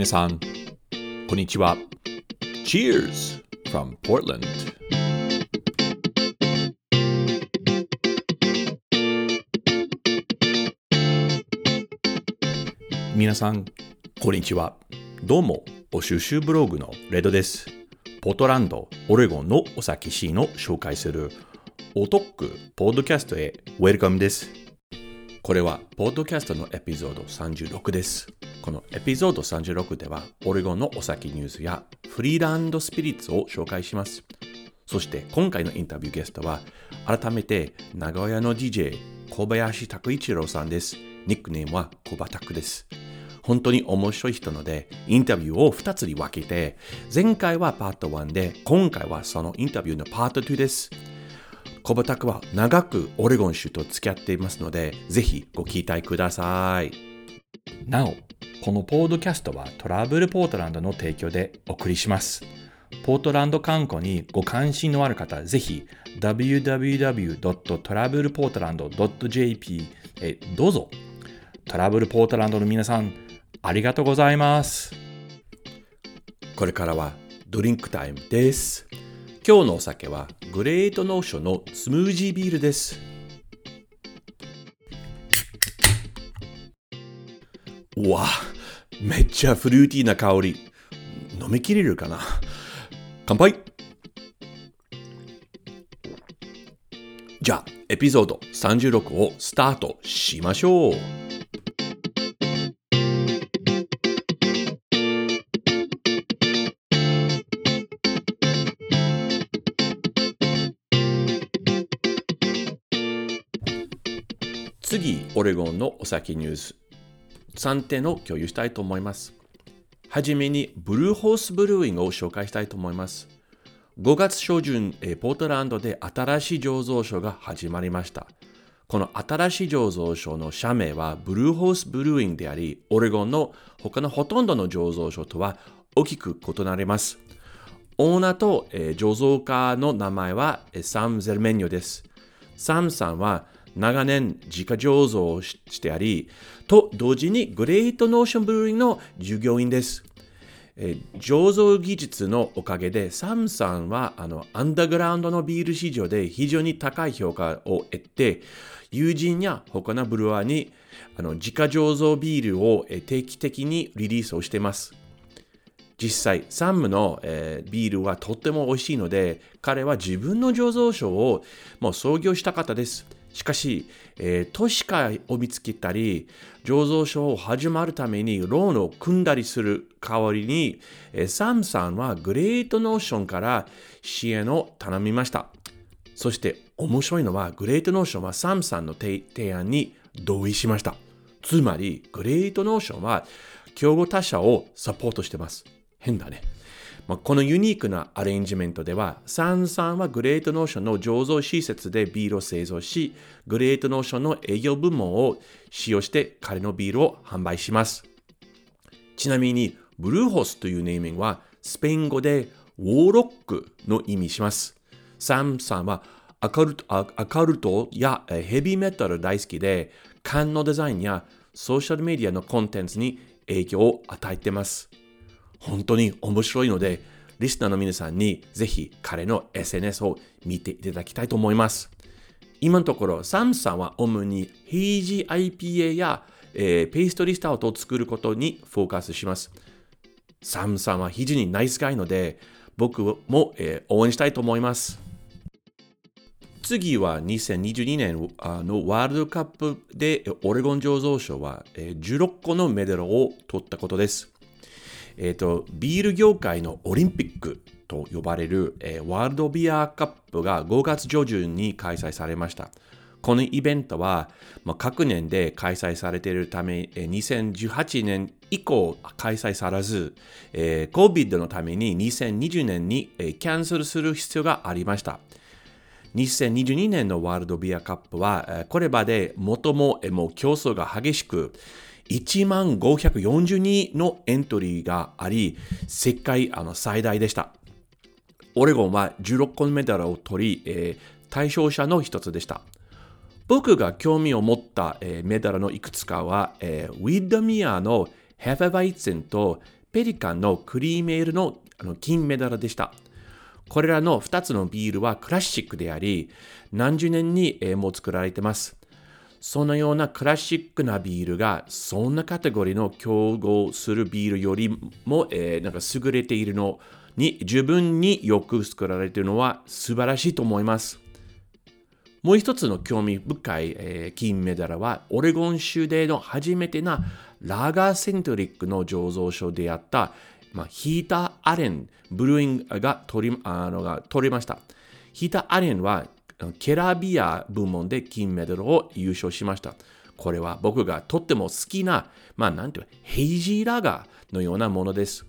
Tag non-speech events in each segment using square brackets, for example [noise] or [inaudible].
皆さん、こんにちは。Cheers from Portland! 皆さん、こんにちは。どうも、お収集ブログのレドです。ポートランド、オレゴンのお酒シーンを紹介するおトックポッドキャストへウェルカムです。これは、ポッドキャストのエピソード36です。このエピソード36では、オレゴンのお酒ニュースやフリーランドスピリッツを紹介します。そして今回のインタビューゲストは、改めて名古屋の DJ 小林拓一郎さんです。ニックネームは小バタクです。本当に面白い人ので、インタビューを2つに分けて、前回はパート1で、今回はそのインタビューのパート2です。小畑は長くオレゴン州と付き合っていますので、ぜひご期待ください。なお、このポードキャストはトラブルポートランドの提供でお送りします。ポートランド観光にご関心のある方、ぜひ www.travelportland.jp へどうぞ。トラブルポートランドの皆さん、ありがとうございます。これからはドリンクタイムです。今日のお酒はグレートノーションのスムージービールです。うわ、めっちゃフルーティーな香り。飲みきれるかな？乾杯じゃあ、エピソード36をスタートしましょう。次、オレゴンのお酒ニュース3点を共有したいと思います。はじめに、ブルーホースブルーイングを紹介したいと思います。5月初旬、ポートランドで新しい醸造所が始まりました。この新しい醸造所の社名はブルーホースブルーイングであり、オレゴンの他のほとんどの醸造所とは大きく異なります。オーナーと、えー、醸造家の名前はサム・ゼルメニョです。サムさんは長年自家醸造をしており、と同時にグレートノーションブルーイングの従業員です。え、醸造技術のおかげでサムさんはあのアンダーグラウンドのビール市場で非常に高い評価を得て友人や他のブルワーにあの自家醸造ビールを定期的にリリースをしています。実際、サムの、えー、ビールはとっても美味しいので、彼は自分の醸造所をもう創業した方です。しかし、えー、投資家を見つけたり、醸造所を始まるためにローンを組んだりする代わりに、えー、サムさんはグレートノーションから支援を頼みました。そして面白いのは、グレートノーションはサムさんの提案に同意しました。つまり、グレートノーションは競合他社をサポートしてます。変だね。まあ、このユニークなアレンジメントでは、サムさんはグレートノーションの醸造施設でビールを製造し、グレートノーションの営業部門を使用して彼のビールを販売します。ちなみに、ブルーホスというネーミングはスペイン語で warlock の意味します。サムさんはオカルトオカルトやヘビーメタル大好きで、缶のデザインやソーシャルメディアのコンテンツに影響を与えています。本当に面白いので、リスナーの皆さんにぜひ彼の SNS を見ていただきたいと思います。今のところ、サムさんは主にヘイジ IPA や、えー、ペーストリスタウトを作ることにフォーカスします。サムさんは非常にナイスガイので、僕も、えー、応援したいと思います。次は2022年のワールドカップでオレゴン醸造所は16個のメダルを取ったことです。えっ、ー、と、ビール業界のオリンピックと呼ばれる、えー、ワールドビアカップが5月上旬に開催されました。このイベントは、まあ、各年で開催されているため、2018年以降開催されず、えー、COVID のために2020年に、キャンセルする必要がありました。2022年のワールドビアカップは、これまで最ももう競争が激しく、1万542のエントリーがあり、世界あの最大でした。オレゴンは16個のメダルを取り、えー、対象者の一つでした。僕が興味を持った、えー、メダルのいくつかは、えー、ウィッドミアのヘフェバイツェンとペリカンのクリーメールのあの金メダルでした。これらの2つのビールはクラシックであり、何十年にも作られています。そのようなクラシックなビールが、そんなカテゴリーの競合するビールよりも、えー、なんか優れているのに十分によく作られているのは素晴らしいと思います。もう一つの興味深い、えー、金メダルは、オレゴン州での初めてなラガーセントリックの醸造所であった、まあ、ヒーター・アレン・ブルーイングが取りあのが取りました。ヒーター・アレンはケラービア部門で金メダルを優勝しました。これは僕がとっても好きな、まあなんていう hazy lager のようなものです。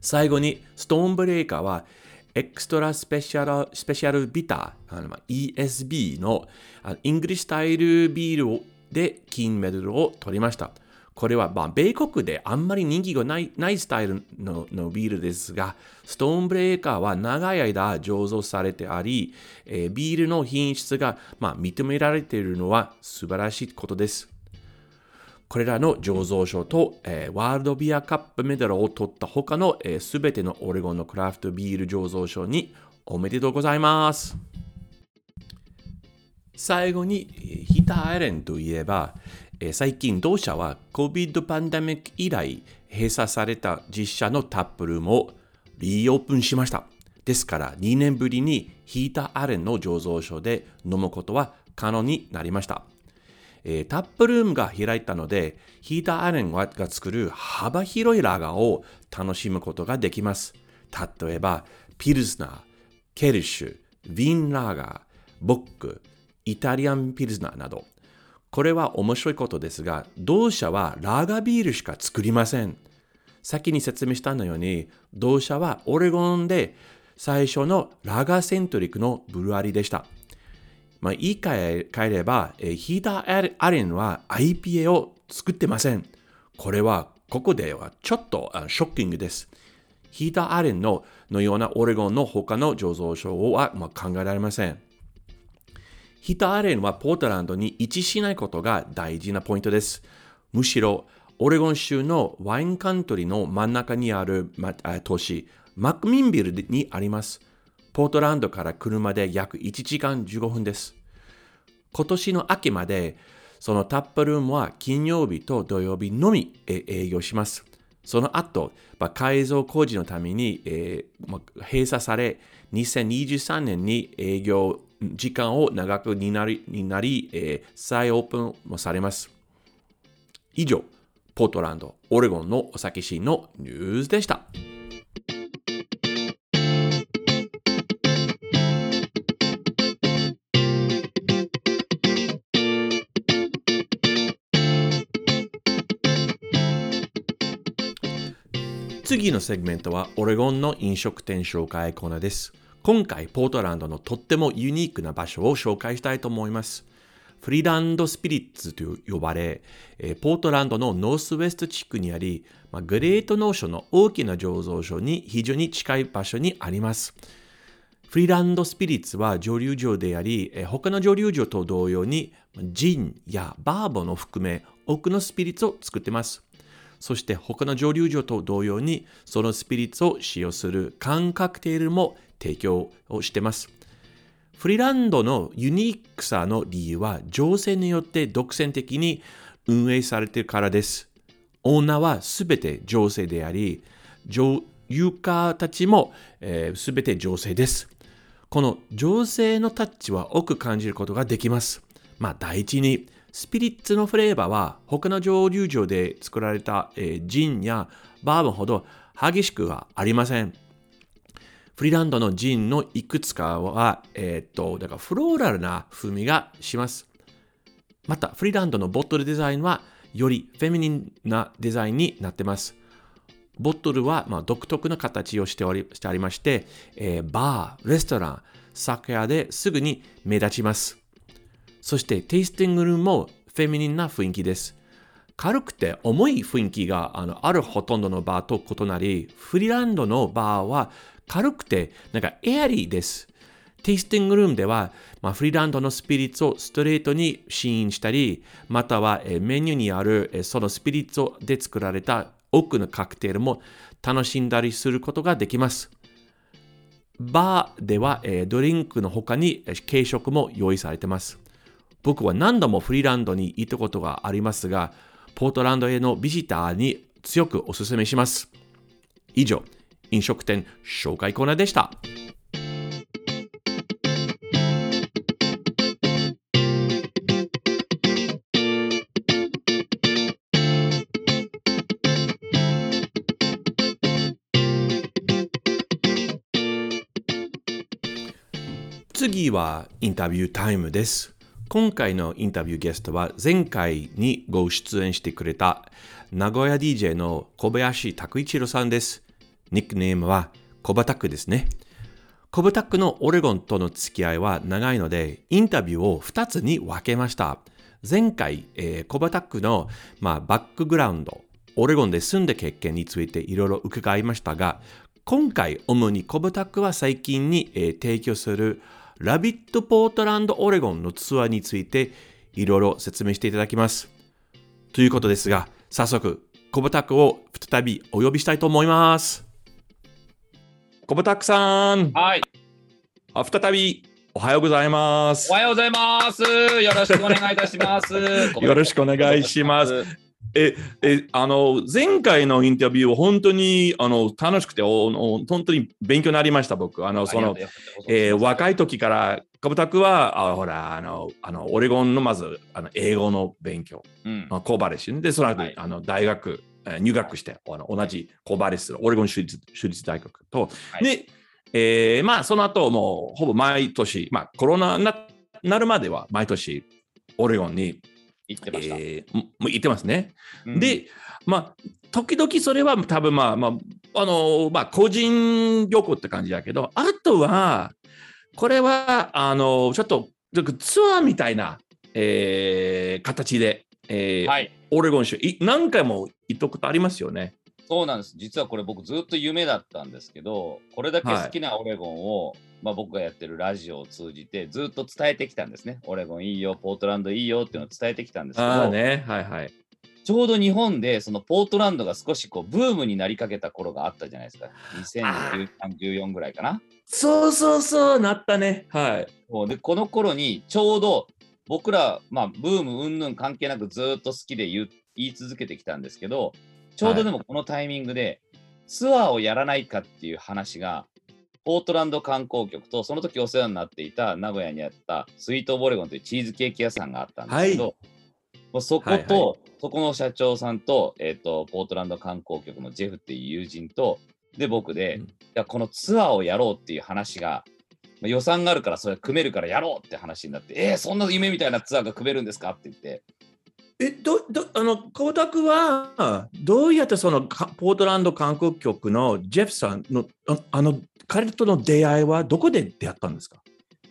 最後に、ストーンブレイカーは、 extra special special bitter、あの ESB の English style ビールで金メダルを取りました。これは、まあ、米国であんまり人気がないないスタイルののビールですが、ストーンブレーカーは長い間醸造されてあり、えー、ビールの品質が、まあ、認められているのは素晴らしいことです。これらの醸造所と、えー、ワールドビアカップメダルを取った他のすべ、えー、てのオレゴンのクラフトビール醸造所におめでとうございます。最後に、ヒターアイレンといえば、え最近同社は COVID パンデミック以来閉鎖された実写のタップルームをリオープンしました。ですから2年ぶりにヒーターアレンの醸造所で飲むことは可能になりました。えー、タップルームが開いたので、ヒーターアレンが作る幅広いラガーを楽しむことができます。例えば、ピルスナー、ケルシュ、ヴィンラーガー、ボック、イタリアンピルスナーなど、これは面白いことですが、同社はラガビールしか作りません。先に説明したのように、同社はオレゴンで最初のラガセントリックのブルアリでした。まあ、言い換えれば、えヒーターアレンは IPA を作ってません。これはここではちょっとショッキングです。ヒーターアレンののようなオレゴンの他の醸造所は、まあ、考えられません。ヒタアレンはポートランドに位置しないことが大事なポイントです。むしろ、オレゴン州のワインカントリーの真ん中にある、ま、都市、マクミンビルにあります。ポートランドから車で約1時間15分です。今年の秋まで、そのタップルームは金曜日と土曜日のみ営業します。その後、ま改造工事のために、えーま閉鎖され、2023年に営業時間を長くになり、になりえー、再オープンもされます。以上、ポートランド、オレゴンのお酒シーンのニュースでした。次のセグメントはオレゴンの飲食店紹介コーナーです。今回、ポートランドのとってもユニークな場所を紹介したいと思います。フリーランドスピリッツと呼ばれ、ポートランドのノースウェスト地区にあり、グレートノーションの大きな醸造所に非常に近い場所にあります。フリーランドスピリッツは蒸留所であり、他の蒸留所と同様にジンやバーボンを含め多くのスピリッツを作っています。そして他の蒸留所と同様にそのスピリッツを使用する感覚テールも提供をしてます。フリーランドのユニークさの理由は、情勢によって独占的に運営されているからです。オーナーはすべて情勢であり、ユーカーたちもすべ、えー、て情勢です。この情勢のタッチは多く感じることができます。まあ、第一に、スピリッツのフレーバーは他の蒸留所で作られた、えー、ジンやバーボンほど激しくはありません。フリーランドのジンのいくつかは、えっ、と、だからフローラルな風味がします。また、フリーランドのボトルデザインは、よりフェミニンなデザインになっています。ボトルは、まあ、独特な形をしておりしてありまして、えー、バー、レストラン、酒屋ですぐに目立ちます。そして、テイスティングルームもフェミニンな雰囲気です。軽くて重い雰囲気があのあるほとんどのバーと異なり、フリーランドのバーは軽くて、なんかエアリーです。テイスティングルームでは、まあ、フリーランドのスピリッツをストレートに試飲したり、または、えメニューにある、えそのスピリッツで作られた多くのカクテルも楽しんだりすることができます。バーでは、えドリンクの他に軽食も用意されています。僕は何度もフリーランドに行ったことがありますが、ポートランドへのビジターに強くお勧めします。以上、飲食店紹介コーナーでした。次はインタビュータイムです。今回のインタビューゲストは前回にご出演してくれた名古屋 DJ の小林拓一郎さんです。ニックネームはコバタックですね。コバタックのオレゴンとの付き合いは長いので、インタビューを2つに分けました。前回、えーコバタックの、まあ、バックグラウンド、オレゴンで住んだ経験についていろいろ伺いましたが、今回、主にコバタックは最近に、えー提供するラビットポートランドオレゴンのツアーについていろいろ説明していただきます。ということですが、早速、コバタックを再びお呼びしたいと思います。コバタックさん、はい。あ再びおはようございますお。はようございます。よろしくお願いいたします。[laughs] よろしくお願いします。え、え、あの、前回のインタビューは本当にあの楽しくて、おお本当に勉強になりました、僕。あの、その、えー若い時から、カブタクは、あほら、あの、あのオレゴンのまず、あの英語の勉強、うん。まあ、コーバレスで、その後、はい。あの大学、えー入学して、あの同じコーバレス、オレゴン州立州立大学と、はい。で、えーまあ、その後、もう、ほぼ毎年、まあ、コロナにななるまでは、毎年、オレゴンに、言ってました。えーももう行ってますね。うん、で、まあ、時々それは多分まあまあ、あのまあ、個人旅行って感じだけど、あとは、これは、あのちょっと、ちょっとツアーみたいな、えー形で、えーはい。オレゴン州、い何回も行ったことありますよね。そうなんです。実はこれ僕ずっと夢だったんですけど、これだけ好きなオレゴンを、まあ、僕がやってるラジオを通じてずっと伝えてきたんですね。オレゴンいいよ、ポートランドいいよっていうのを伝えてきたんですけど、ね、はいはい。ちょうど日本でそのポートランドが少しこうブームになりかけた頃があったじゃないですか。2013、14ぐらいかな。そうそうそう、なったね。はい。そうでこの頃にちょうど僕ら、まあ、ブーム云々関係なくずっと好きで言う言い続けてきたんですけどちょうどでもこのタイミングで、ツアーをやらないかっていう話がポートランド観光局とその時お世話になっていた名古屋にあったスイートオブオレゴンというチーズケーキ屋さんがあったんですけど、はい。もうそこと、はいはそこの社長さんと,、えー、とポートランド観光局のジェフっていう友人とで僕で、うん。いやこのツアーをやろうっていう話がまあ予算があるからそれ組めるからやろうって話になって、えー、そんな夢みたいなツアーが組めるんですかって言って、え、ど、ど、あの、光沢は、どうやってそのかポートランド観光局のジェフさんの、ああの、彼との出会いはどこで出会ったんですか？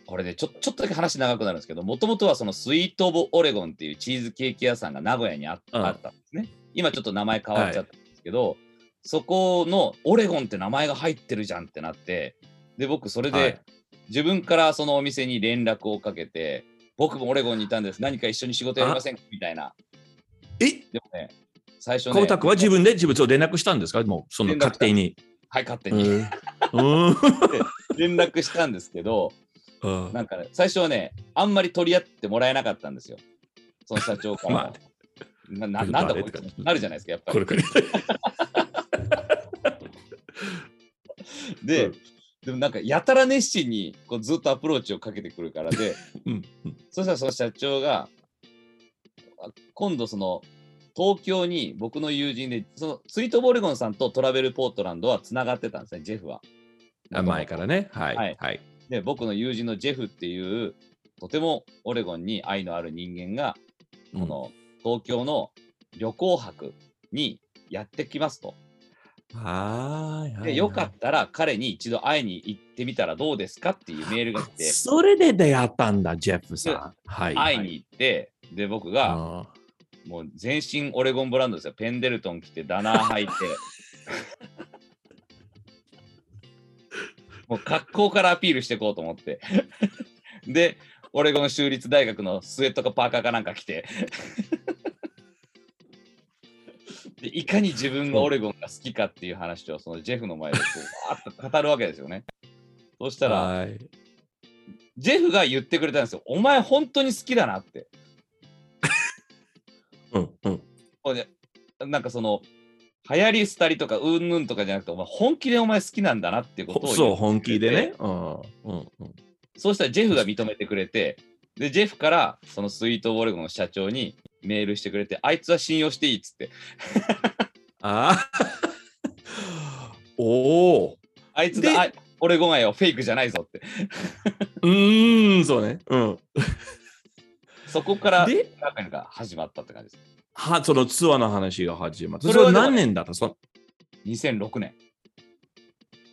これでちょちょっとだけ話長くなるんですけど、もともとはそのスイート・オブ・オレゴンっていうチーズケーキ屋さんが名古屋にあ,、ったんですね。今ちょっと名前変わっちゃったんですけど、そこのオレゴンって名前が入ってるじゃんってなって、で、僕それで、はい。自分からそのお店に連絡をかけて、僕もオレゴンにいたんです、何か一緒に仕事やりませんか？みたいな。え、でもね、最初ね、光沢は自分で自分と連絡したんですか？もう、その勝手に。はい、勝手うに [laughs] 連絡したんですけど、うん。なんかね、最初はね、あんまり取り合ってもらえなかったんですよ。その社長から。[laughs] まあ。なななんだこいつなるじゃないですか、やっぱり。[laughs] で、うんでもなんかやたら熱心にこうずっとアプローチをかけてくるからで、[laughs] うんうんそしたらその社長が、あ今度その東京に僕の友人で、そのツイートボレゴンさんとトラベルポートランドはつながってたんですね、ジェフは。あ前からね。はい。はいはい。で、僕の友人のジェフっていう、とてもオレゴンに愛のある人間が、この東京の旅行泊にやってきますと。はいはい。で、よかったら彼に一度会いに行ってみたらどうですかっていうメールが来て、それで出会ったんだ、ジェフさん。はい。会いに行って、で、僕が、あもう全身オレゴンブランドですよ。ペンデルトン着て、ダナー履いて。[laughs] もう格好からアピールしていこうと思って。で、オレゴン州立大学のスウェットかパーカーかなんか着て。でいかに自分がオレゴンが好きかっていう話をそのジェフの前でこうわーっと語るわけですよね。そしたら、はい。ジェフが言ってくれたんですよ。お前本当に好きだなって。[laughs] うんうん。これでなんかその、流行り廃りとかうんぬんとかじゃなくて、お前本気でお前好きなんだなっていうことをそう、本気でね。。うんうんうん。そうしたらジェフが認めてくれて、で、ジェフからそのスイートオレゴンの社長にメールしてくれて、あいつは信用していいっつって、[laughs] ああ。[laughs] おお。あいつでがあオレゴン愛はフェイクじゃないぞって。[laughs] うーん、そうね。うん。そこからで、中が始まったって感じです。はそのツアーの話が始まった。そそれは何年だった？その2006年。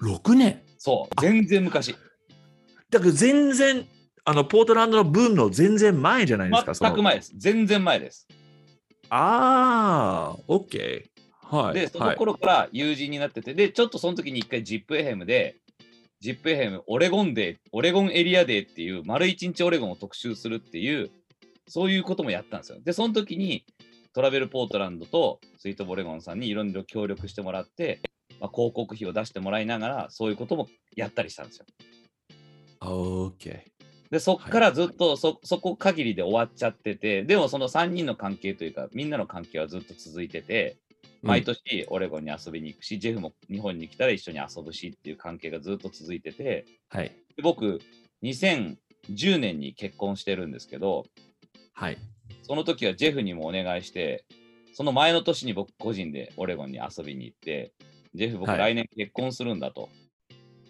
6年？そう、全然昔。だから全然、あの、ポートランドのブームの全然前じゃないですか。全く前です。全然前です。ああ、OK。はい。で、そのはい、頃から友人になってて、で、ちょっとその時に一回 ZIPFM で、ZIPFM オレゴンデー、オレゴンエリアデーっていう、丸一日オレゴンを特集するっていう、そういうこともやったんですよ。で、その時にトラベルポートランドとスイートボレゴンさんにいろいろ協力してもらって、まあ、広告費を出してもらいながら、そういうこともやったりしたんですよ。OK。で、そっからずっとそ,、そこ限りで終わっちゃってて、でもその3人の関係というか、みんなの関係はずっと続いてて、毎年オレゴンに遊びに行くし、ジェフも日本に来たら一緒に遊ぶしっていう関係がずっと続いてて、はい。で僕、2010年に結婚してるんですけど、はい。その時はジェフにもお願いして、その前の年に僕個人でオレゴンに遊びに行って、ジェフ僕はい来年結婚するんだと。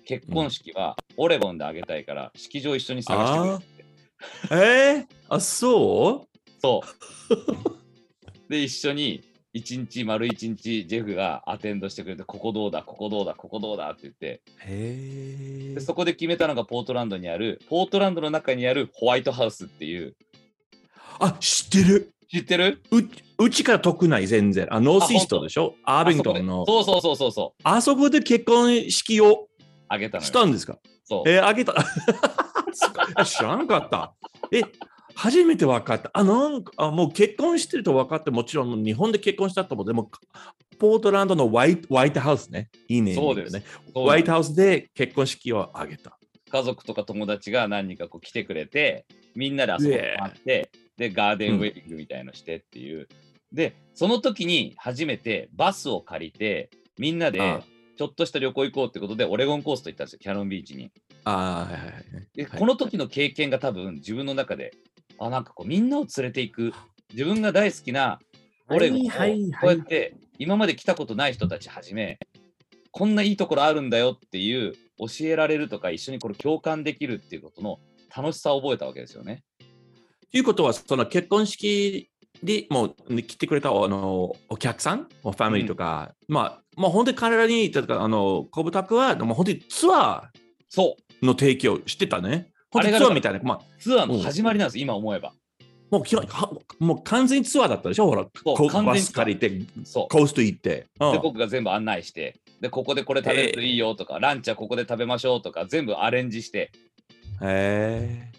結婚式はオレゴンであげたいから、式場一緒に探してくれって。えー、あ、そう？そう。で、一緒に一日、丸一日、ジェフがアテンドしてくれて、ここどうだ、ここどうだ、ここどうだって言って、へえ。でそこで決めたのがポートランドにある、ポートランドの中にあるホワイトハウスっていう、あ、知ってる。知ってる？ううちから遠くない、全然。あ、ノースイーストでしょ？アービントンの。そうそうそうそうそう、あそこで結婚式をあげたのよ。したんですか？そう。えー、あげた。[laughs] 知らなかった。え、初めて分かった。あ、なんか、あもう結婚してると分かって、もちろん日本で結婚したと思う。でも、ポートランドのホワイワイトハウスね。いいね。そうですね。ワイトハウスで結婚式を挙げた。家族とか友達が何人かこう来てくれて、みんなで遊びに回って、で、ガーデンウェディングみたいのしてっていう。で、その時に初めてバスを借りて、みんなであちょっとした旅行行こうってことで、オレゴンコースト行ったんですよ、キャノンビーチに。あーはいはいはいで、はいこの時の経験が多分自分の中で、あ、なんかこうみんなを連れていく、自分が大好きなオレゴンをこうやって今まで来たことない人たちはじめ、こんないいところあるんだよっていう教えられるとか一緒にこれ共感できるっていうことの楽しさを覚えたわけですよね。ということは、その結婚式でもうね来てくれたあのお客さん、ファミリーとか、まあ、まあ、本当に彼らに、例えばあの、小豚くは、もう本当にツアそう、ーの提供してたね。本当にあれがツアーみたいな、まあ、ツアーの始まりなんです、今思えば。もうもう完全にツアーだったでしょ？ほら、バス借りて、そう。コースト行って。うんで、僕が全部案内して、で、ここでこれ食べるといいよとか、ランチはここで食べましょうとか、全部アレンジして、へ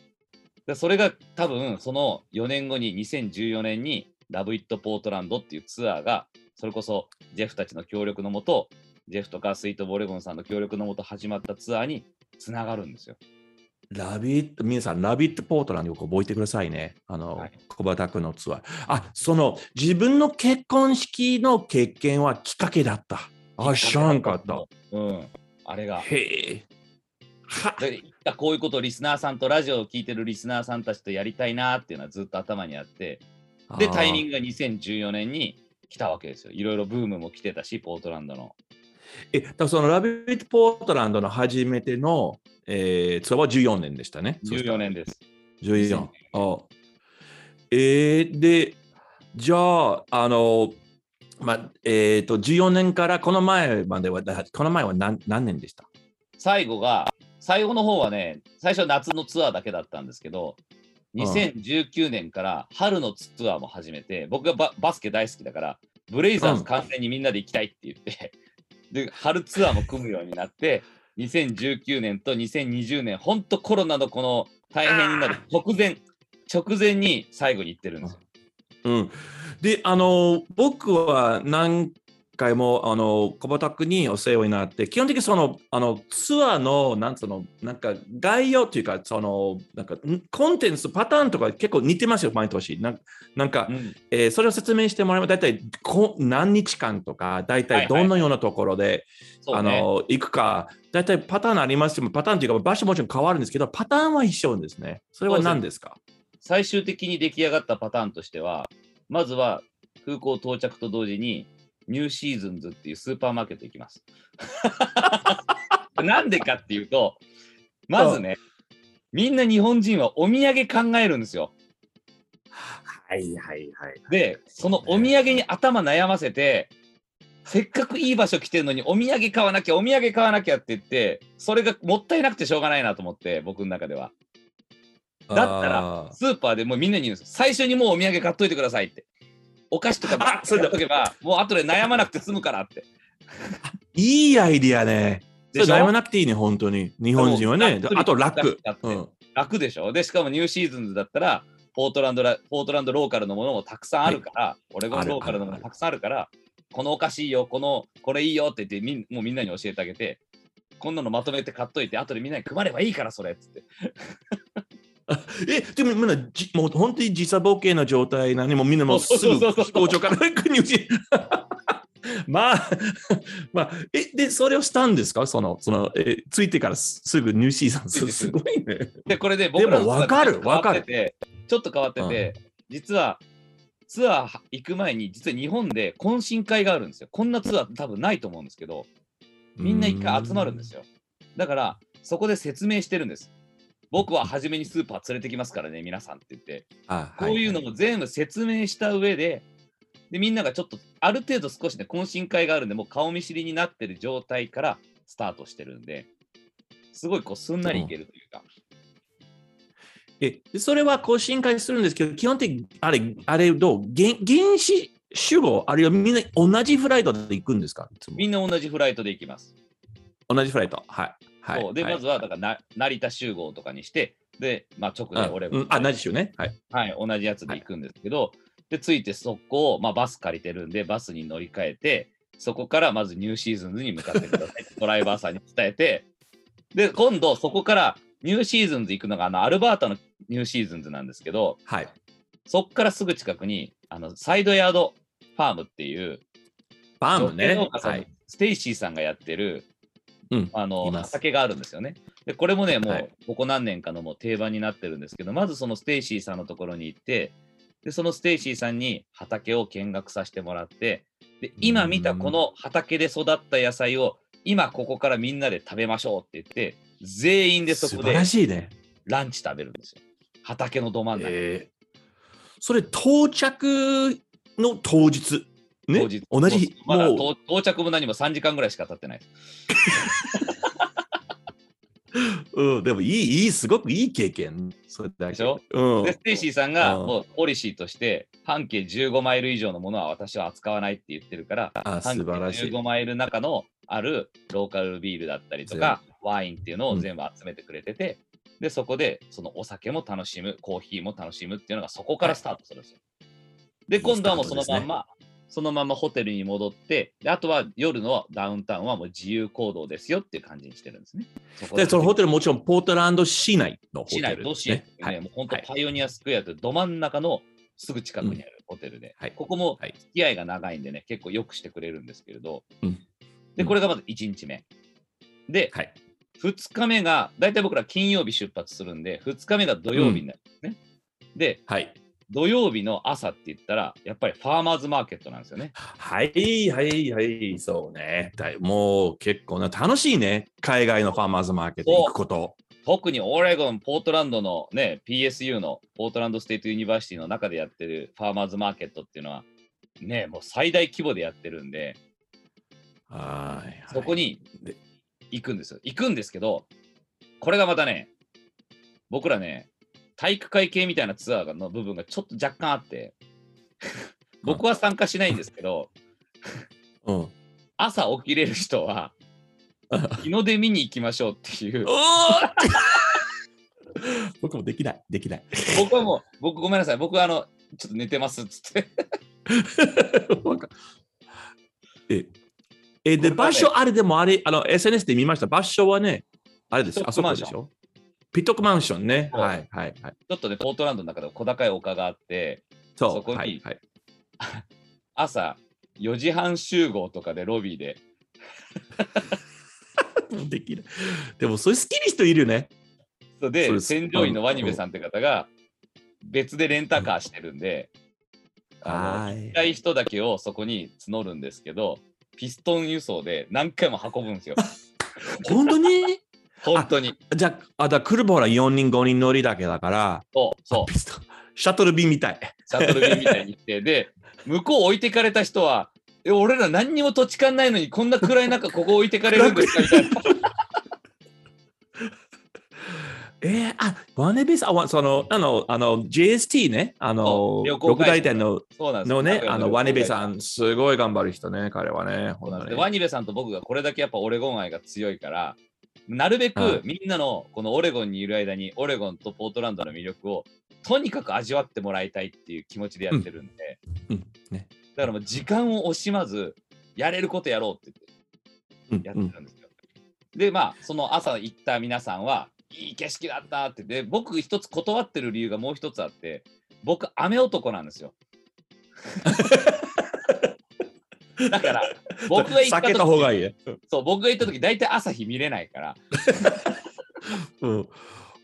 でそれが多分その4年後に2014年にラブ・イット・ポートランドっていうツアーがそれこそジェフたちの協力のもとジェフとかスイート・ボレゴンさんの協力のもと始まったツアーにつながるんですよ。ーラビット、皆さん、ラビットポートランドを覚えてくださいね。あの、はい小畑君のツアー。あ、その、自分の結婚式の経験はきっかけだった。あ、知らんかった。。うん。あれが。へえ。はこういうことをリスナーさんとラジオを聞いてるリスナーさんたちとやりたいなっていうのはずっと頭にあってでタイミング。グが2014年に来たわけですよ。いろいろブームも来てたしポートランドの。え、だそのラビットポートランドの初めての、えー、ツアーは14年でしたね。14年です。14。あえー、で、じゃあ、あの、まあ、えっ、と、14年からこの前までは、だこの前は何何年でした？最後が、最後の方はね、最初は夏のツアーだけだったんですけど、2019年から春のツアーも始めて、僕がババスケ大好きだから、ブレイザーズ完全にみんなで行きたいって言って、[laughs] で、春ツアーも組むようになって、2019年と2020年、本当コロナのこの大変になる直前、直前に最後に行ってるんですよ。うん。で、あの、僕は何回もあの小畑にお世話になって、基本的にそのあのツアーのなんつうのなんか概要というか、そのなんかんコンテンツ、パターンとか結構似てますよ、毎年。なんなんか、うんえーそれを説明してもらえば、大体こ何日間とか、大体どのようなところで、あそうね。の行くか、大体パターンありますよ。パターンというか、場所もちろん変わるんですけど、パターンは一緒ですね。それは何ですか？最終的に出来上がったパターンとしては、まずは空港到着と同時に、ニューシーズンズっていうスーパーマーケット行きます。[laughs] なんでかっていうと、まずね、みんな日本人はお土産考えるんですよ。はいはいはい。で、そのお土産に頭悩ませて、せっかくいい場所来てるのにお土産買わなきゃ、お土産買わなきゃって言って、それがもったいなくてしょうがないなと思って、僕の中では。だったら、スーパーでもうみんなに言うんです最初にもうお土産買っといてくださいって。お菓子とかバッ [laughs] それだと買っとけば、もう後で悩まなくて済むからって。[laughs] いいアイディアね。悩まなくていいね、本当に。日本人はね。あと楽。うん楽でしょ？で、しかもニューシーズンズだったら、ポートランドラポートランドローカルのものもたくさんあるから、オレゴンローカルのものもたくさんあるから、このお菓子いいよ、この、これいいよって言ってみん、もうみんなに教えてあげて、こんなのまとめて買っといて、後でみんなに配ればいいから、それっつって。[laughs] え、でもみんなじ、もう本当に時差ボケの状態なのに、もうみんなもうすぐ飛行場から国に [laughs] まあ、[laughs] まあ、え、で、それをしたんですか？その、その、え、ついてからすすぐニューシーズン。すすごいね。で、これで僕らのでもわかるツアーがわかるちょっと変わっててちょっと変わってて、実はツアー行く前に、実は日本で懇親会があるんですよ。こんなツアー多分ないと思うんですけど、みんな一回集まるんですよ。だから、そこで説明してるんです。僕は初めにスーパー連れてきますからね、皆さんって言って。あこういうのも全部説明した上で、でみんながちょっとある程度少しね、懇親会があるんで、もう顔見知りになってる状態からスタートしてるんで、すごいこうすんなりいけるというか。え、でそれは更新会するんですけど、基本的にあれ、あれどう？原原子主語、あるいはみんな同じフライトで行くんですか？みんな同じフライトで行きます。同じフライト？はい。はい。で、はいまずはだからな成田集合とかにして、で、まあ、直であ俺うんあ、同じ週ね。はい。はい、同じやつで行くんですけど、で、着いてそこを、まあ、バス借りてるんで、バスに乗り換えて、そこからまず New Seasons に向かってくださいって [laughs] ドライバーさんに伝えて、で、今度そこから New Seasons 行くのが、あの、アルバータの New Seasons なんですけど、はい。そこからすぐ近くに、あの、 Side Yard Farm っていう、 Farm ねはい。ステイシーさんがやってる、うんあの畑があるんですよね。で、これもね、もはいうここ何年かのもう定番になってるんですけど、まずそのステイシーさんのところに行って、で、そのステイシーさんに畑を見学させてもらって、で、今見たこの畑で育った野菜を、今ここからみんなで食べましょうって言って、全員でそこで素晴らしいね。ランチ食べるんですよ。畑のど真ん中。えーそれ、到着の当日。ね、同じ日まだ到到着も何も3時間ぐらいしか経ってない。[laughs] うん、でもいい、いい、すごくいい経験。それでしょ？うん。で、ステイシーさんがうん。もうポリシーとして、半径15マイル以上のものは私は扱わないって言ってるから、あ、素晴らしい。15マイル中のあるローカルビールだったりとか、ワインっていうのを全部集めてくれてて、で、そこでそのお酒も楽しむ、コーヒーも楽しむっていうのがそこからスタートするんですよ。で、い。い今度はもうそのまんま、そのままホテルに戻ってで、あとは夜のダウンタウンはもう自由行動ですよっていう感じにしてるんですね。そこで、そのホテルもちろんポートランド市内のホテ市内、ル都市、ね。ねはいもう本当はいパイオニアスクエアというど真ん中のすぐ近くにあるホテルで、はいここもはい付き合いが長いんでね、結構よくしてくれるんですけれど、うんで、うんこれがまず1日目。で、はい。2日目が、だいたい僕ら金曜日出発するんで、2日目が土曜日になるんですね。で、はい。土曜日の朝って言ったら、やっぱりファーマーズマーケットなんですよね。はい、はい、はい、そうね。もう結構な楽しいね。海外のファーマーズマーケット行くこと。特にオレゴン、ポートランドのね、PSU の Portland State University の中でやってるファーマーズマーケットっていうのは、ね、もう最大規模でやってるんで、はいはいそこにで行くんですよ。行くんですけど、これがまたね、僕らね、体育会系みたいなツアーの部分がちょっと若干あって、僕は参加しないんですけど、うん。朝起きれる人は、日の出見に行きましょうっていう、[laughs] 僕もできない、できない。僕はもう、僕ごめんなさい、僕はあの、ちょっと寝てますっつって。[laughs] ええで、場所あれでもあれ、あの、SNS で見ました？場所はね、あれですよ。あそこでしょ？ピトックマンションね。はいはいはい。ちょっとね、ポートランドの中でも小高い丘があって、そう。そこにはいはい。[laughs] 朝4時半集合とかでロビーで、[laughs] できる。でも、そういう好きな人いるよね。そうでそうです添乗員のワニベさんって方が別でレンタカーしてるんで、あのはい行きたい人だけをそこに募るんですけど、ピストン輸送で何回も運ぶんですよ。[laughs] 本当に？本当に。じゃあ、あだ来るほら4人、5人乗りだけだから、そうそう。シャトル便みたい。シャトル便みたいに来て、で、向こう置いてかれた人は、え、俺ら何にも土地勘ないのに、こんな暗い中、ここ置いてかれるんですか？みたいな。えー、あ、ワネベス、あ、わその、あの、あの、JST ね、あの六大店のそうなんですのね、あの、ワネベん。さん、すごい頑張る人ね、彼はね。そうなんです本当にでワニベさんと僕がこれだけやっぱオレゴン愛が強いから、なるべはい。くみんなのこのオレゴンにいる間にオレゴンとポートランドの魅力をとにかく味わってもらいたいっていう気持ちでやってるんで、うん。ね。だからもう時間を惜しまずやれることやろうって言ってうん。うん。やってるんですよ。でまあその朝行った皆さんはいい景色だったってで僕一つ断ってる理由がもう一つあって僕雨男なんですよ。[laughs] だから僕が行った避けた時方がいい。そう僕が行った時大体朝日見れないからうん、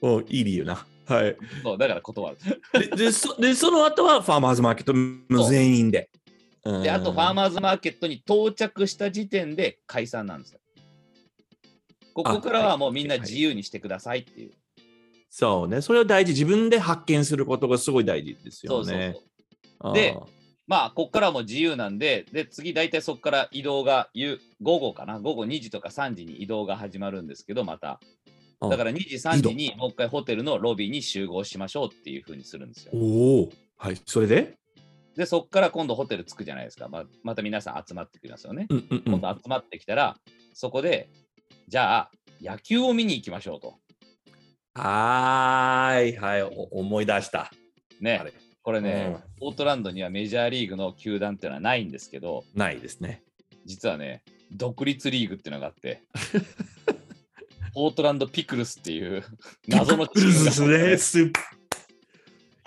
うん、いい理由な。はい。そうだから断る。ででそで、その後はファーマーズマーケットの全員で。であとファーーマーズマーケットに到着した時点で解散なんですよ。ここからはもうみんな自由にしてくださいっていう。そうね、それは大事。自分で発見することがすごい大事ですそうそうよね。そう。でまあ、ここからはもう自由なんで、で、次、大体そこから移動が、夕午後かな、午後2時とか3時に移動が始まるんですけど、また。だから2時、3時にもう一回ホテルのロビーに集合しましょうっていうふうにするんですよ。おお、はい、それで？で、そこから今度ホテル着くじゃないですか。まあ、また皆さん集まってきますよね。うんうんうん。今度集まってきたら、そこで、じゃあ、野球を見に行きましょうと。はーい、はい、お思い出した。ねあ。れこれね、ポートランドにはメジャーリーグの球団っていうのはないんですけど、ないですね。実はね、独立リーグっていうのがあって、[laughs] ポートランドピクルスっていう謎のチームが Pickles ですね。スープ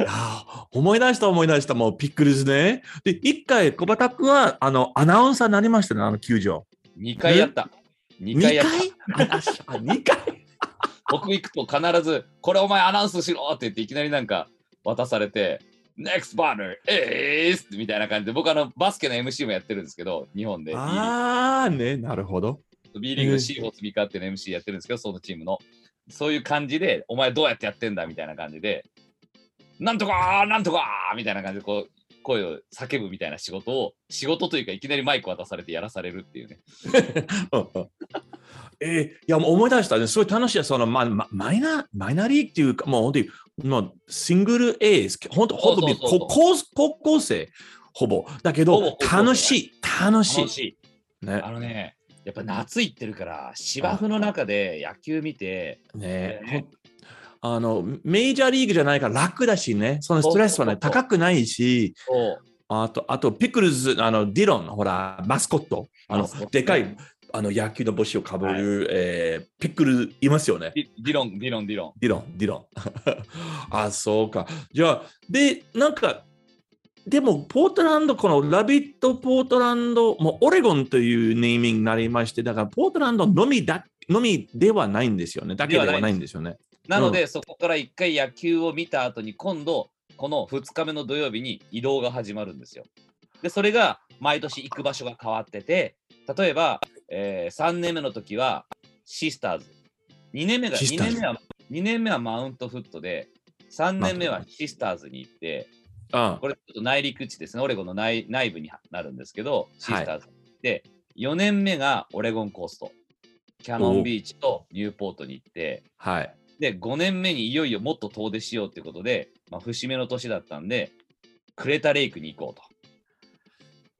いやー思い出した思い出した、もう Pickles ね。で、一回、小畑君はあのアナウンサーになりましたね、あの球場。2回やった。2 2回やった。回？ああ2回？僕行くと必ず、これお前アナウンスしろって言っていきなりなんか渡されて、 next batter is みたいな感じで、僕あのバスケの MC もやってるんですけど、日本でああ、ね、なるほど。グ B リーグのシーホーツビカっていうの MC やってるんですけど、そのチームの。そういう感じで、お前どうやってやってんだみたいな感じで、なんとかーなんとかーみたいな感じでこう声を叫ぶみたいな仕事を、仕事というかいきなりマイク渡されてやらされるっていうね。[laughs] えーいや、もう思い出したね。すごい楽しい。その、ま、まマイナー、マイナーリーグっていうか、もう本当に、もうシングル A です。本当、ほぼ高校高校生、ほぼ。だけど楽しい、楽しい。楽しい。ねあのね、やっぱ夏行ってるから、芝生の中で野球見て、ねねあの、メジャーリーグじゃないから楽だしね。そのストレスはね、高くないし、あと、あと、ピクルズ、あの、ディロン、ほら、マスコット、あのでかい、あの、野球の帽子をかぶる、えーピクルいますよね。ディロン、ディロン、ディロン。ディロン、ディロン。[laughs] あ、そうか。じゃあ、で、なんか、でも、ポートランド、このラビット・ポートランド、もうオレゴンというネーミングになりまして、だから、ポートランドのみだ、のみではないんですよね。だけではないんですよね。なので、そこから一回野球を見た後に、今度、この2日目の土曜日に移動が始まるんですよ。で、それが毎年行く場所が変わってて、例えば、え3年目の時はシスターズ。2年目が、2シスターズ年目は、2年目はマウントフットで、3年目はシスターズに行って、あこれちょっと内陸地ですね、オレゴンの内内部になるんですけど、シスターズに行って、4年目がオレゴンコースト、キャノンビーチとニューポートに行って、はい。で、5年目にいよいよもっと遠出しようってことで、まあ、節目の年だったんで、クレタレイクに行こう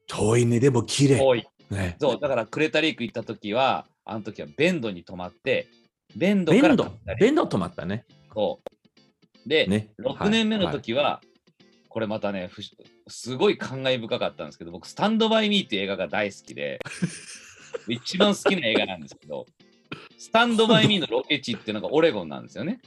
遠いね、でも綺と。麗。遠い。ね、そう、だからクレタレイク行った時は、あの時はベンドに泊まって、ベンドからベンド？ベンド止まったね。そうで、ね6年目の時は、ここれまたね、すごい感慨深かったんですけど、僕、スタンドバイミーっていう映画が大好きで、[laughs] 一番好きな映画なんですけど、スタンドバイミーのロケ地っていうのがオレゴンなんですよね。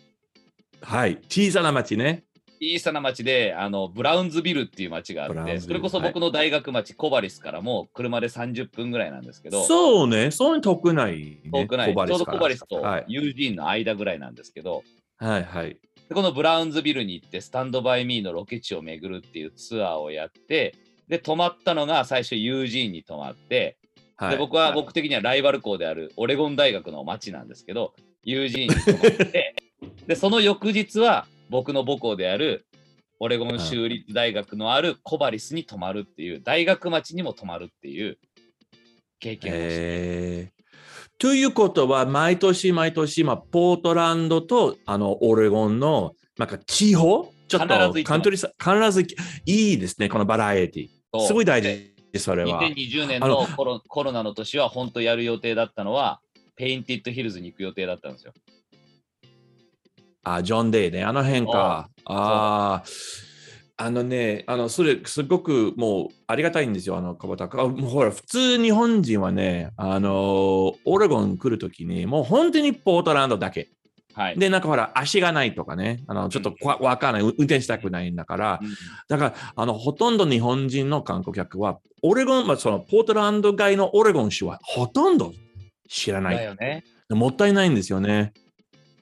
はい。小さな町ね。小さな町であのブラウンズビルっていう町があって、それこそ僕の大学町、コバリスからも車で30分ぐらいなんですけど、そうね。そんなに遠くない、ね。遠くない、ちょうどコバリスとはい。ユージーンの間ぐらいなんですけど、はいはい。でこのブラウンズビルに行って、スタンドバイミーのロケ地を巡るっていうツアーをやって、で、泊まったのが最初ユージーンに泊まって、はい、で僕は僕的にはライバル校であるオレゴン大学の町なんですけど、ユージーンに泊まって、[laughs] で、その翌日は僕の母校であるオレゴン州立大学のあるコバリスに泊まるっていう、大学町にも泊まるっていう経験をして、えーということは、毎年毎年、まあ、ポートランドとあのオレゴンのなんか地方、ちょっとカントリーさ、必ずいいですね、このバラエティ。すごい大事です、それは。2020年あのコロコロナの年は本当やる予定だったのは、 Painted Hills に行く予定だったんですよ。あ、ジョン・デイね、あの辺か。ああ、あのね、あの、それ、すごくもうありがたいんですよ、あの、小畑君あもうほら、普通日本人はね、あの、オレゴン来るときに、もう本当にポートランドだけ。はい。で、なんかほら、足がないとかね、あの、ちょっとわわかんない、運転したくないんだから、うんだから、あの、ほとんど日本人の観光客は、オレゴン、まあ、その、ポートランド街のオレゴン州はほとんど知らない。だよね。もったいないんですよね。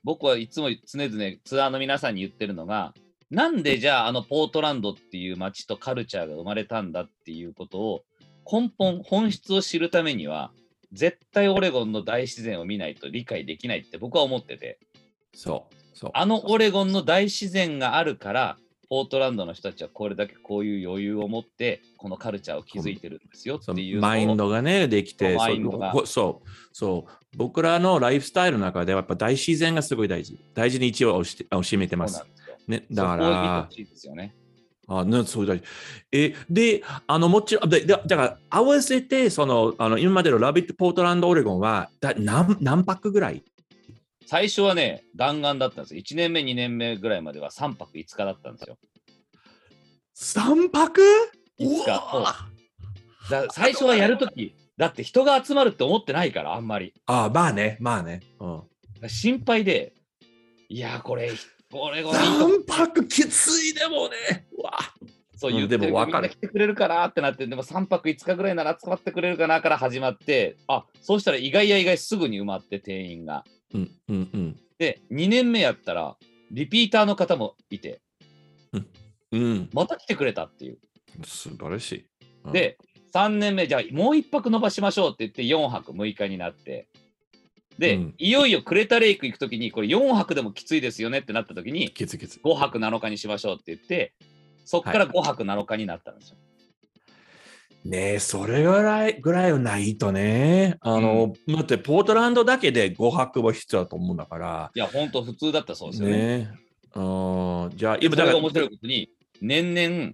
僕はいつも常々ツアーの皆さんに言ってるのが、なんでじゃああのポートランドっていう街とカルチャーが生まれたんだっていうことを根本、本質を知るためには、絶対オレゴンの大自然を見ないと理解できないって僕は思ってて、そう。そう。あのオレゴンの大自然があるから、ポートランドの人たちはこれだけこういう余裕を持って、このカルチャーを築いてるんですよっていうマインドがね、できて、そうそう。僕らのライフスタイルの中では、やっぱ大自然がすごい大事。大事に一応をしてを占めてます。ね、だからほ、しいですよね。あね、そう大事。え、で、あの、もちろん、で、でだから、合わせて、その、あの、今までのラビット・ポートランド・オレゴンは、だ何何泊ぐらい最初はね、弾丸だったんですよ。1年目、2年目ぐらいまでは3泊5日だったんですよ。?3 泊？五日うわだ最初はやるとき、だって人が集まるって思ってないから、あんまり。あまあね、まあね。うん、心配で、いや、これ、これ、これいいとこ、3泊きついでもね。うわうんそう言ってでも分かる来てくれるかなってなって、でも3泊5日ぐらいなら集まってくれるかなから始まって、あそうしたら意外や意外すぐに埋まって、定員が。うんうんうん。で、2年目やったら、リピーターの方もいて、うん、また来てくれたっていう。素晴らしい。うん、で、3年目、じゃあもう1泊伸ばしましょうって言って4泊6日になって、で、うんいよいよクレタレイク行くときに、これ4泊でもきついですよねってなったときに、きついきつい。5泊7日にしましょうって言って、そっから5泊7日になったんですよ。ねえ、それぐらいぐらいはないとね。あの、だってポートランドだけで5泊は必要だと思うんだから。いや、本当普通だったらそうですよね。ねえ。うんじゃあ、今そだから面白いことに、年々、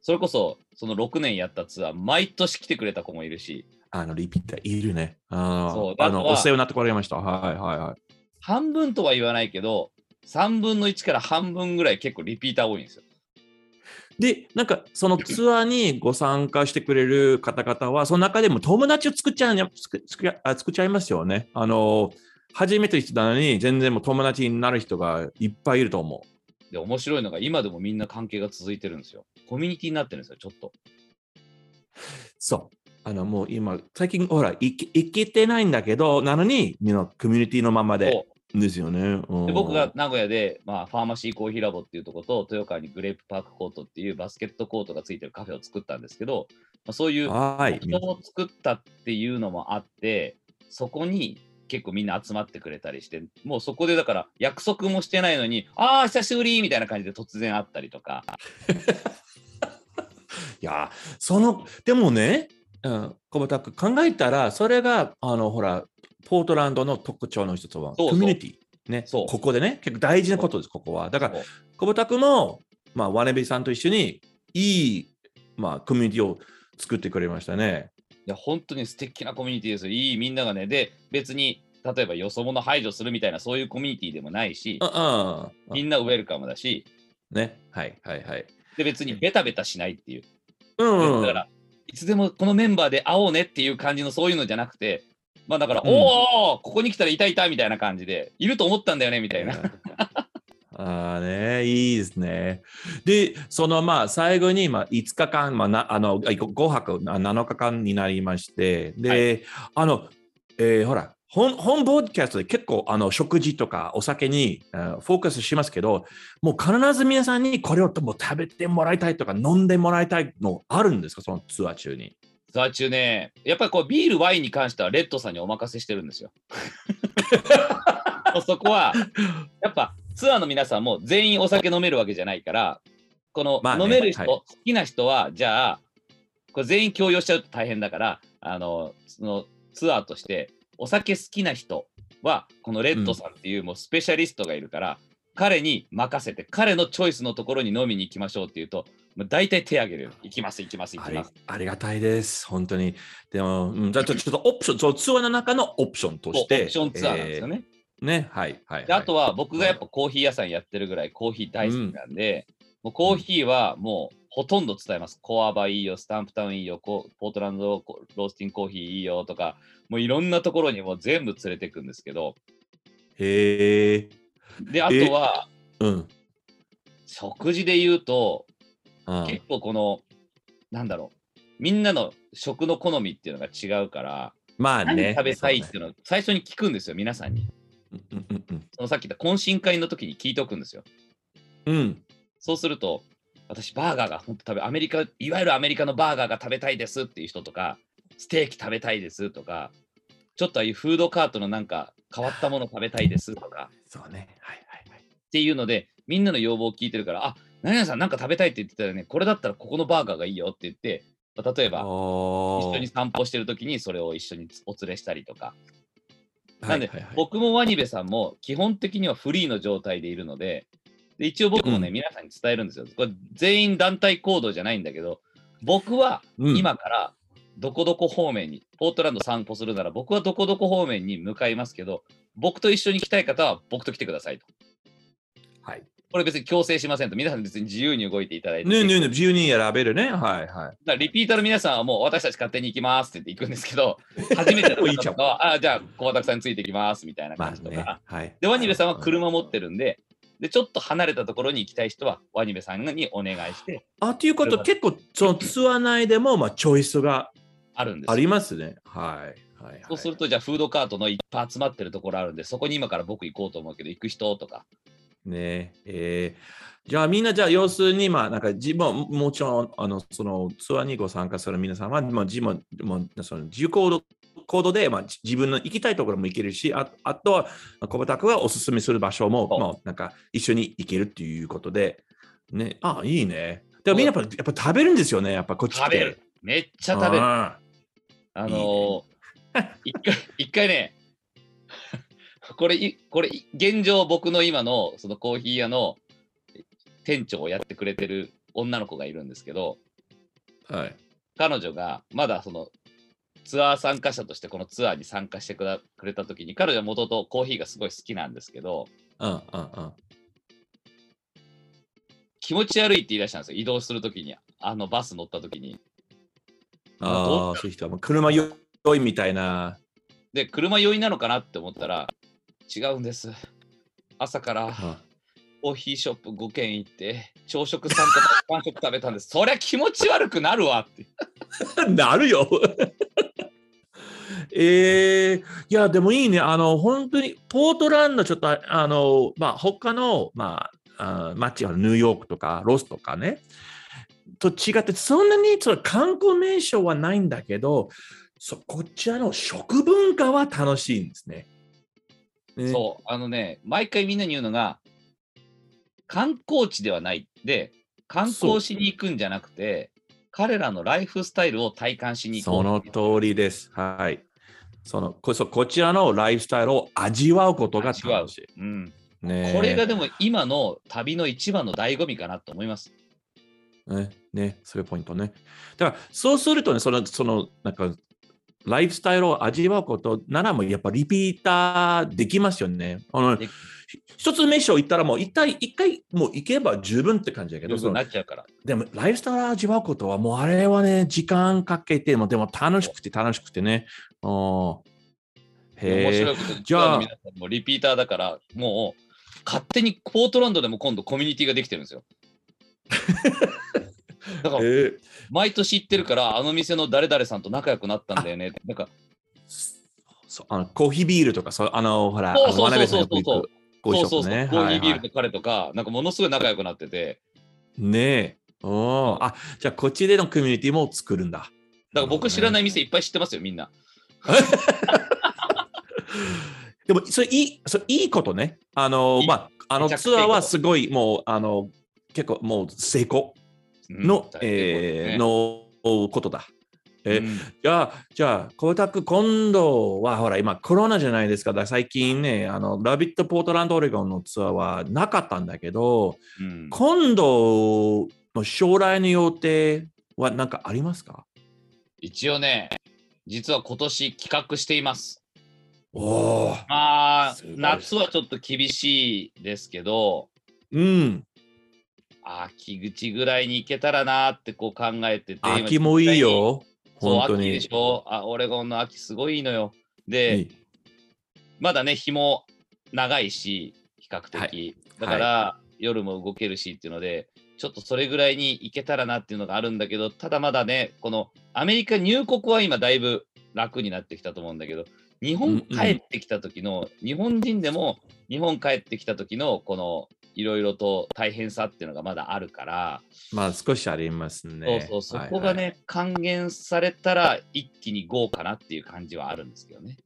それこそその6年やったツアー、毎年来てくれた子もいるし、あの、リピーターいるね。あそうのあの、お世話になってこられました。はいはいはい。半分とは言わないけど、3分の1から半分ぐらい結構リピーター多いんですよ。で、なんか、そのツアーにご参加してくれる方々は、その中でも友達を作っちゃう作作あ作っちゃいますよね。あの、初めての人なのに、全然もう友達になる人がいっぱいいると思う。で、面白いのが今でもみんな関係が続いてるんですよ。コミュニティになってるんですよ、ちょっと。そう。あの、もう今、最近、ほら、いけいけてないんだけど、なのに、みんなコミュニティのままで、そですよね。で僕が名古屋で、まあ、ファーマシーコーヒーラボっていうところと、豊川にグレープパークコートっていうバスケットコートがついてるカフェを作ったんですけど、まあ、そういうはい。人を作ったっていうのもあって、そこに結構みんな集まってくれたりして、もうそこでだから約束もしてないのに、ああ、久しぶりみたいな感じで突然会ったりとか、[laughs] いや、その、でもね、うん、小畑君考えたら、それが、あの、ほら、ポートランドの特徴の一つは、コミュニティ。ね、ここでね、結構大事なことです、ここは。だから、そう小畑君も、まあ、ワネベさんと一緒に、いい、まあ、コミュニティを作ってくれましたね。いや、本当に素敵なコミュニティですよ。いいみんながね、で、別に、例えばよそ者排除するみたいな、そういうコミュニティでもないし、うんうん。みんなウェルカムだし、ね、はいはいはい。で、別にベタベタしないっていう。うん。だから、いつでもこのメンバーで会おうねっていう感じのそういうのじゃなくて、まあだから、うんおおここに来たらいたいたみたいな感じで、いると思ったんだよねみたいな。ああね、いいですね。で、そのまあ最後にまあ5日間、まあ、なあの5泊あ7日間になりまして、で、あの、えーほら、本本ポッドキャストで結構あの食事とかお酒にあフォーカスしますけど、もう必ず皆さんにこれをもう食べてもらいたいとか飲んでもらいたいのあるんですか、そのツアー中に。ツアー中ね、やっぱりこうビール、ワインに関してはレッドさんにお任せしてるんですよ。[laughs] そこは、やっぱツアーの皆さんも全員お酒飲めるわけじゃないから、このまあね飲める人、はい好きな人は、じゃあ、これ全員共用しちゃうと大変だから、あのそのツアーとして、お酒好きな人は、このレッドさんっていうもうスペシャリストがいるから、彼に任せて、彼のチョイスのところに飲みに行きましょうっていうと、もう大体手挙げるよ。行きます、行きます、行ありきます。ありがたいです、本当に。でも、うん、じゃあちょっとオプション、そのツアーの中のオプションとして。オプションツアーなんですよね。えーね、はい、はい。であとはは僕がやっぱコーヒー屋さんやってるぐらいコーヒー大好きなんで、もうコーヒーはもうほとんど伝えます。コアバいいよ、スタンプタウンいいよ、コポートランドコロースティンコーヒーいいよとか、もういろんなところにもう全部連れてくんですけど、い、へえ。で、あとはうん。食事で言うと、うん結構この、なんだろう、みんなの食の好みっていうのが違うから、まあね。何食べたいってそいうのを最初に聞くんですよ、皆さんに。うねうんうんうんそのさっき言った懇親会の時に聞いておくんですよ。うん。うん。そうすると、私、バーガーが本当食べ、アメリカ、いわゆるアメリカのバーガーが食べたいですっていう人とか、ステーキ食べたいですとか、ちょっとああいうフードカートのなんか変わったもの食べたいですとかそうね。はいはいはい。っていうので、みんなの要望を聞いてるから、あ、何々さんなんか食べたいって言ってたらね、これだったらここのバーガーがいいよって言って、まあ例えば、お一緒に散歩してる時にそれを一緒にお連れしたりとか。はないんで、はいはい、僕もワニベさんも基本的にはフリーの状態でいるので、で一応僕もね、うん皆さんに伝えるんですよ。これ全員団体行動じゃないんだけど、僕はうん今からどこどこ方面に、ポートランド散歩するなら僕はどこどこ方面に向かいますけど、僕と一緒に来たい方は僕と来てくださいと。はい。これ別に強制しませんと。皆さん別に自由に動いていただいて。ねえねえねえ、自由に選べるね。はいはい。だリピーターの皆さんはもう私たち勝手に行きますって言って行くんですけど、[laughs] 初めての方とかは、あじゃあ小畑さんについてきますみたいなまあ感じとか。ね。はい。で、ワニベさんは車持ってるんで、で、ちょっと離れたところに行きたい人は、ワニベさんにお願いして、あ、ということ、結構、そのツアー内でも、まあ、チョイスがあるんですよありますね。はい。はい、はい。そうすると、じゃあ、フードカートのいっぱい集まってるところあるんで、そこに今から僕行こうと思うけど、行く人とか。ね。えー。じゃあみんなじゃあ要するにまあなんか自分ももちろんあのそのツアーにご参加する皆さんはまあ自分もその自由行動行動でまあじ自分の行きたいところも行けるしああとは小畑君がおすすめする場所もまあなんか一緒に行けるっていうことでね。あいいね。でもみんなやっぱやっぱ食べるんですよねやっぱこっち食べる。めっちゃ食べる。ああ。のー一回、一回ね、これ、いこれ、現状僕の今のそのコーヒー屋の店長をやってくれてる女の子がいるんですけど、ーはい。彼女がまだそのツアー参加者としてこのツアーに参加してくだくれた時に彼女はもともとコーヒーがすごい好きなんですけどうんうんうん。気持ち悪いって言い出したんですよ。移動する時にあのバス乗った時に。ああそういう人はもう車酔いみたいな。で車酔いなのかなって思ったら違うんです朝からあコーヒーショップ5軒行って朝食3とか晩食食べたんですそりゃ気持ち悪くなるわって [laughs] なるよ。[laughs] えー、いや、でもいいね。あの、本当に、ポートランド、ちょっと、あの、まあ、他の、まあ、あ街、ニューヨークとか、ロスとかね、と違って、そんなにその観光名所はないんだけど、そこちらの食文化は楽しいんですね。ねそうあのね毎回みんなに言うのが観光地ではないで観光しに行くんじゃなくて彼らのライフスタイルを体感しに行こそうの通りです。はい。そのこそこちらのライフスタイルを味わうことが楽しい。うん、ねこれがでも今の旅の一番の醍醐味かなと思います。ね、ね、そういうポイントね。だから、そうするとね、その、その、なんか、ライフスタイルを味わうことならもうやっぱリピーターできますよね。あので一つ目章行ったらもう一回一回もう行けば十分って感じだけど、なっちゃうから。でもライフスタイルを味わうことはもうあれはね、時間かけてもでも楽しくて楽しくてね。うん面へえ。白いことで、じゃあもリピーターだから、もう勝手にポートランドでも今度コミュニティができてるんですよ。[laughs] だからえー毎年行ってるから、あの店の誰々さんと仲良くなったんだよね。なんか、そうあのコーヒービールとか、そうあの、ほら、そうそうそうそうコーヒーシそうそうそう、ョップね。コーヒービーはいルと彼とか、なんかものすごい仲良くなってて、はいねえ。おーあ、じゃあこっちでのコミュニティも作るんだ。だから僕知らない店いっぱい知ってますよ、みんな。[laughs] でも、それいい、それいいことね。あの、いいまあ、あのツアーはすごい、もう、あの、結構もう成功の、うんえーのことだ。えうんじゃあ、じゃあ、光沢、今度は、ほら、今、コロナじゃないですか。だ最近ね、あの、ラビット・ポートランド・オレゴンのツアーはなかったんだけど、うん今度の将来の予定は何かありますか？一応ね、実は今年企画しています。おお。まあ夏はちょっと厳しいですけど、うん。秋口ぐらいに行けたらなってこう考えてて、今秋もいい。よ。本当に。秋でしょ？あ、オレゴンの秋すごいいいのよ。で、いいまだね、日も長いし、比較的。はいだから、夜も動けるしっていうので、ちょっとそれぐらいに行けたらなっていうのがあるんだけど、ただまだね、このアメリカ入国は今だいぶ楽になってきたと思うんだけど、日本帰ってきた時の、日本人でも日本帰ってきた時のこのいろいろと大変さっていうのがまだあるから、まあ少しありますね。そうそう、そはいこがね、はい還元されたら一気に GO かなっていう感じはあるんですけどね。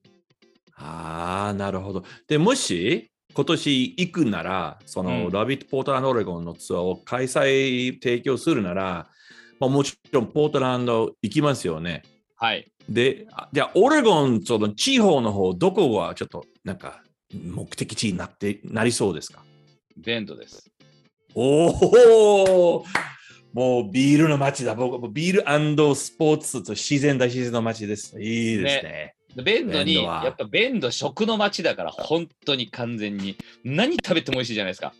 ああ、なるほど。で、もし今年行くなら、その、うんラビット・ポートランド・オレゴンのツアーを開催提供するなら、まあ、もちろんポートランド行きますよね。はい。で、あじゃあ、オレゴン、その地方の方、どこはちょっとなんか目的地になってなりそうですか？ベンドです。おおもうビールの街だ。僕もビールスポーツと自然大自然の街です。いいですね。でベンドに、やっぱベンド食の街だから、本当に完全に何食べても美味しいじゃないですか。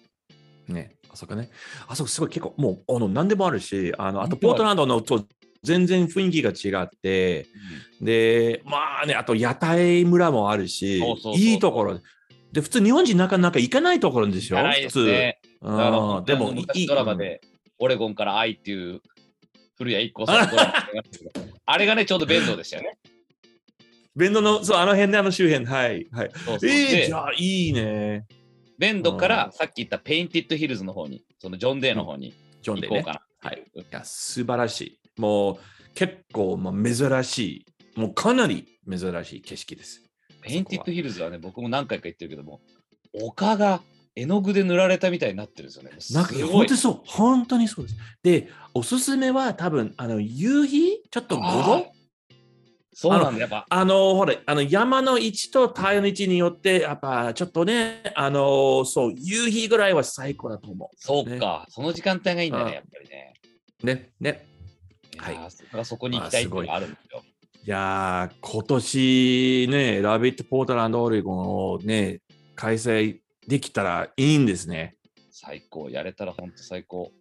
ね、あそこね。あそこすごい結構もうあの何でもあるし、あのあとポートランドのと全然雰囲気が違って、で、まあね、あと屋台村もあるし、そうそうそういいところで。で、普通日本人なかなか行かないところでしょないですね。普通。でも、い昔いドラマで、オレゴンから愛っていう古谷一行さんのドラマがあ [laughs] れがね、ちょうどベンドでしたよね。ベンドの、そう、あの辺で、あの周辺、はい。はい、そうそうえー、でじゃあ、いいね。ベンドかうんらさっき言った Painted Hills の方に、そのジョン・デーの方に行こうか。な。はい。いや、素晴らしい。もう、結構、まあ、珍しい。もう、かなり珍しい景色です。 Painted Hills はね、僕も何回か言ってるけども、丘が絵の具で塗られたみたいになってるんですよね。なんか、すごい本当にそう。本当にそうです。で、おすすめは、多分あの、夕日？ちょっと午あ後ーそうなんだ、やっぱ。あの、ほら、あの、山の位置と太陽の位置によって、やっぱ、ちょっとね、あの、そう、夕日ぐらいは最高だと思そうか、その時間帯がいいんだあね、やっぱりね。う。ね、ね。はいそこに行きたいっていうのがあるんですよ。いやー、今年ね、ラビット・ポートランド・オレゴンをね、開催できたらいいんですね。最高、やれたら本当最高。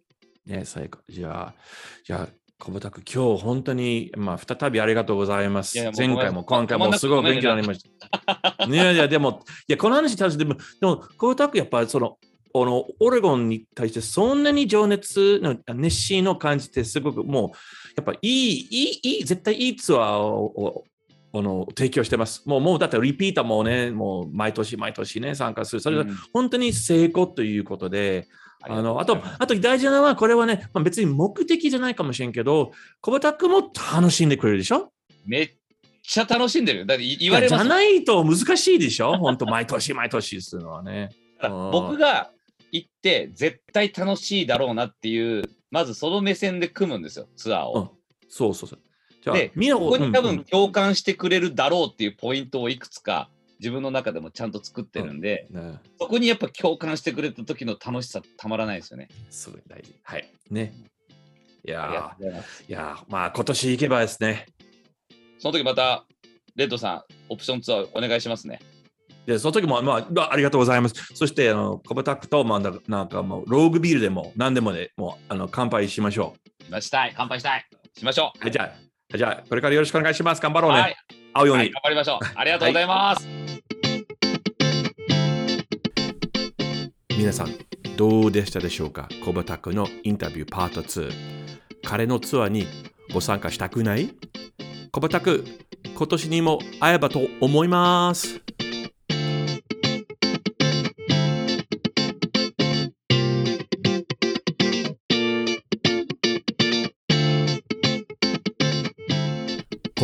ね、最高。じゃあ、じゃあ、小畑君、今日本当に、まあ、再びありがとうございます。いやいや前回も今回もすごい勉強になりました。いや [laughs] いや、でも、いや、この話たちでも、でも、小畑君、やっぱりその、このオレゴンに対してそんなに情熱の熱心の感じてすごくもうやっぱいいいいいい絶対いいツアーををあの提供してます。もうもうだってリピーターもねもう毎年毎年ね参加する。それがうん本当に成功ということで、ありあのあとあと大事なのはこれはね、まあ、別に目的じゃないかもしれんけど小畑君も楽しんでくれるでしょ？めっちゃ楽しんでるよ。だって言われますじゃないと難しいでしょ？本当毎年毎年するのはね。僕が行って絶対楽しいだろうなっていう、まずその目線で組むんですよ、ツアーを。そうそうそう。じゃあで、みんなここに多うんうん分共感してくれるだろうっていうポイントをいくつか自分の中でもちゃんと作ってるんで、ねそこにやっぱ共感してくれた時の楽しさたまらないですよね。すごい大事。はい。ね。いやいやーまあ今年行けばですね。その時またレッドさん、オプションツアーお願いしますね。で、その時も、まあ、ありがとうございます。そして、あの、コバタックと、まあ、ななんかもう、ローグビールでも、何でもね、もう、あの、乾杯しましょしたい、乾杯したい。しましょう。はい、じゃあ、じゃあ、これからよろしくお願いします。頑張ろう。うね。はい、会うように、はい、頑張りましょう。ありがとうございます。皆さん、どうでしたでしょうか？コバタックのインタビューパート2。彼のツアーにご参加したくない？コバタック、今年にも会えばと思います。